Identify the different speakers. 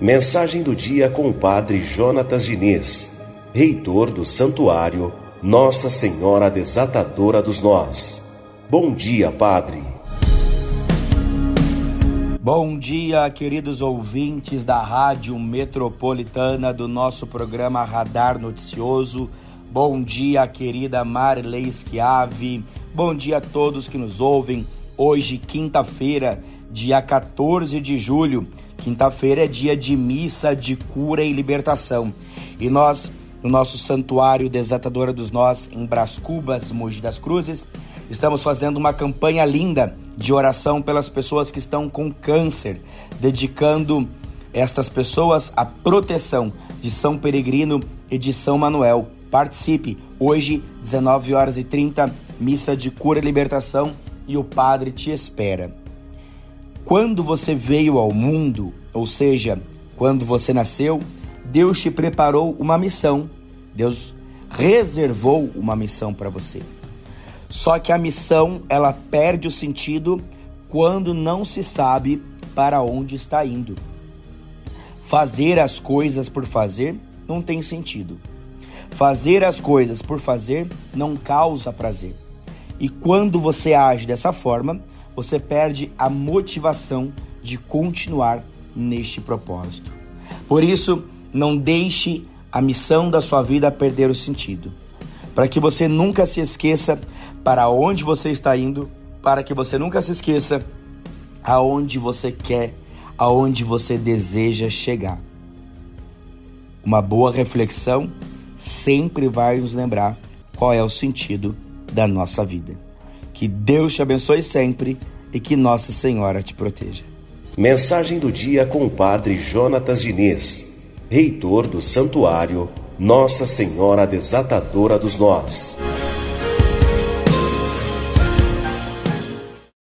Speaker 1: Mensagem do dia com o Padre Jonatas Diniz, reitor do Santuário Nossa Senhora Desatadora dos Nós. Bom dia, Padre.
Speaker 2: Bom dia, queridos ouvintes da Rádio Metropolitana do nosso programa Radar Noticioso. Bom dia, querida Marley Schiave. Bom dia a todos que nos ouvem. Hoje, quinta-feira, dia 14 de julho. Quinta-feira é dia de missa de cura e libertação. E nós, no nosso santuário Desatadora dos Nós, em Brás Cubas, Mogi das Cruzes, estamos fazendo uma campanha linda de oração pelas pessoas que estão com câncer, dedicando estas pessoas à proteção de São Peregrino e de São Manuel. Participe hoje, 19 horas e 30, missa de cura e libertação e o Padre te espera. Quando você veio ao mundo, ou seja, quando você nasceu, Deus te preparou uma missão. Deus reservou uma missão para você. Só que a missão, ela perde o sentido quando não se sabe para onde está indo. Fazer as coisas por fazer não tem sentido. Fazer as coisas por fazer não causa prazer. E quando você age dessa forma, você perde a motivação de continuar neste propósito. Por isso, não deixe a missão da sua vida perder o sentido. Para que você nunca se esqueça para onde você está indo, para que você nunca se esqueça aonde você quer, aonde você deseja chegar. Uma boa reflexão sempre vai nos lembrar qual é o sentido da nossa vida. Que Deus te abençoe sempre e que Nossa Senhora te proteja.
Speaker 1: Mensagem do dia com o Padre Jonatas Diniz, reitor do Santuário Nossa Senhora Desatadora dos Nós.